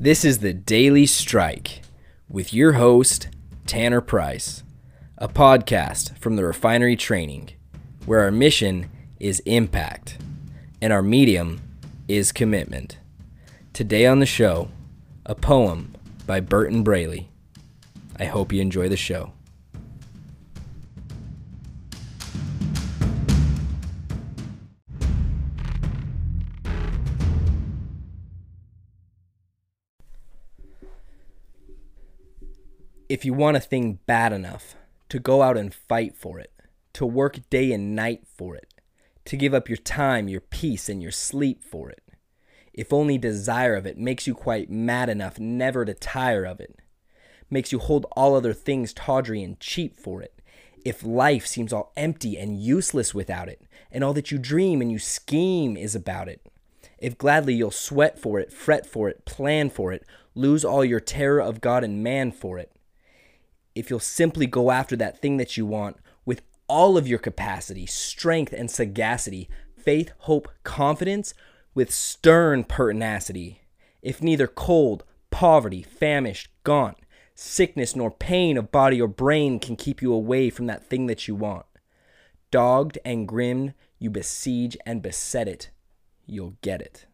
This is the Daily Strike with your host, Tanner Price, a podcast from the Refinery Training, where our mission is impact and our medium is commitment. Today on the show, a poem by Berton Braley. I hope you enjoy the show. If you want a thing bad enough to go out and fight for it, to work day and night for it, to give up your time, your peace, and your sleep for it, if only desire of it makes you quite mad enough never to tire of it, makes you hold all other things tawdry and cheap for it, if life seems all empty and useless without it, and all that you dream and you scheme is about it, if gladly you'll sweat for it, fret for it, plan for it, lose all your terror of God and man for it, if you'll simply go after that thing that you want with all of your capacity, strength, and sagacity, faith, hope, confidence, with stern pertinacity, if neither cold, poverty, famished, gaunt, sickness, nor pain of body or brain can keep you away from that thing that you want. Dogged and grim, you besiege and beset it. You'll get it.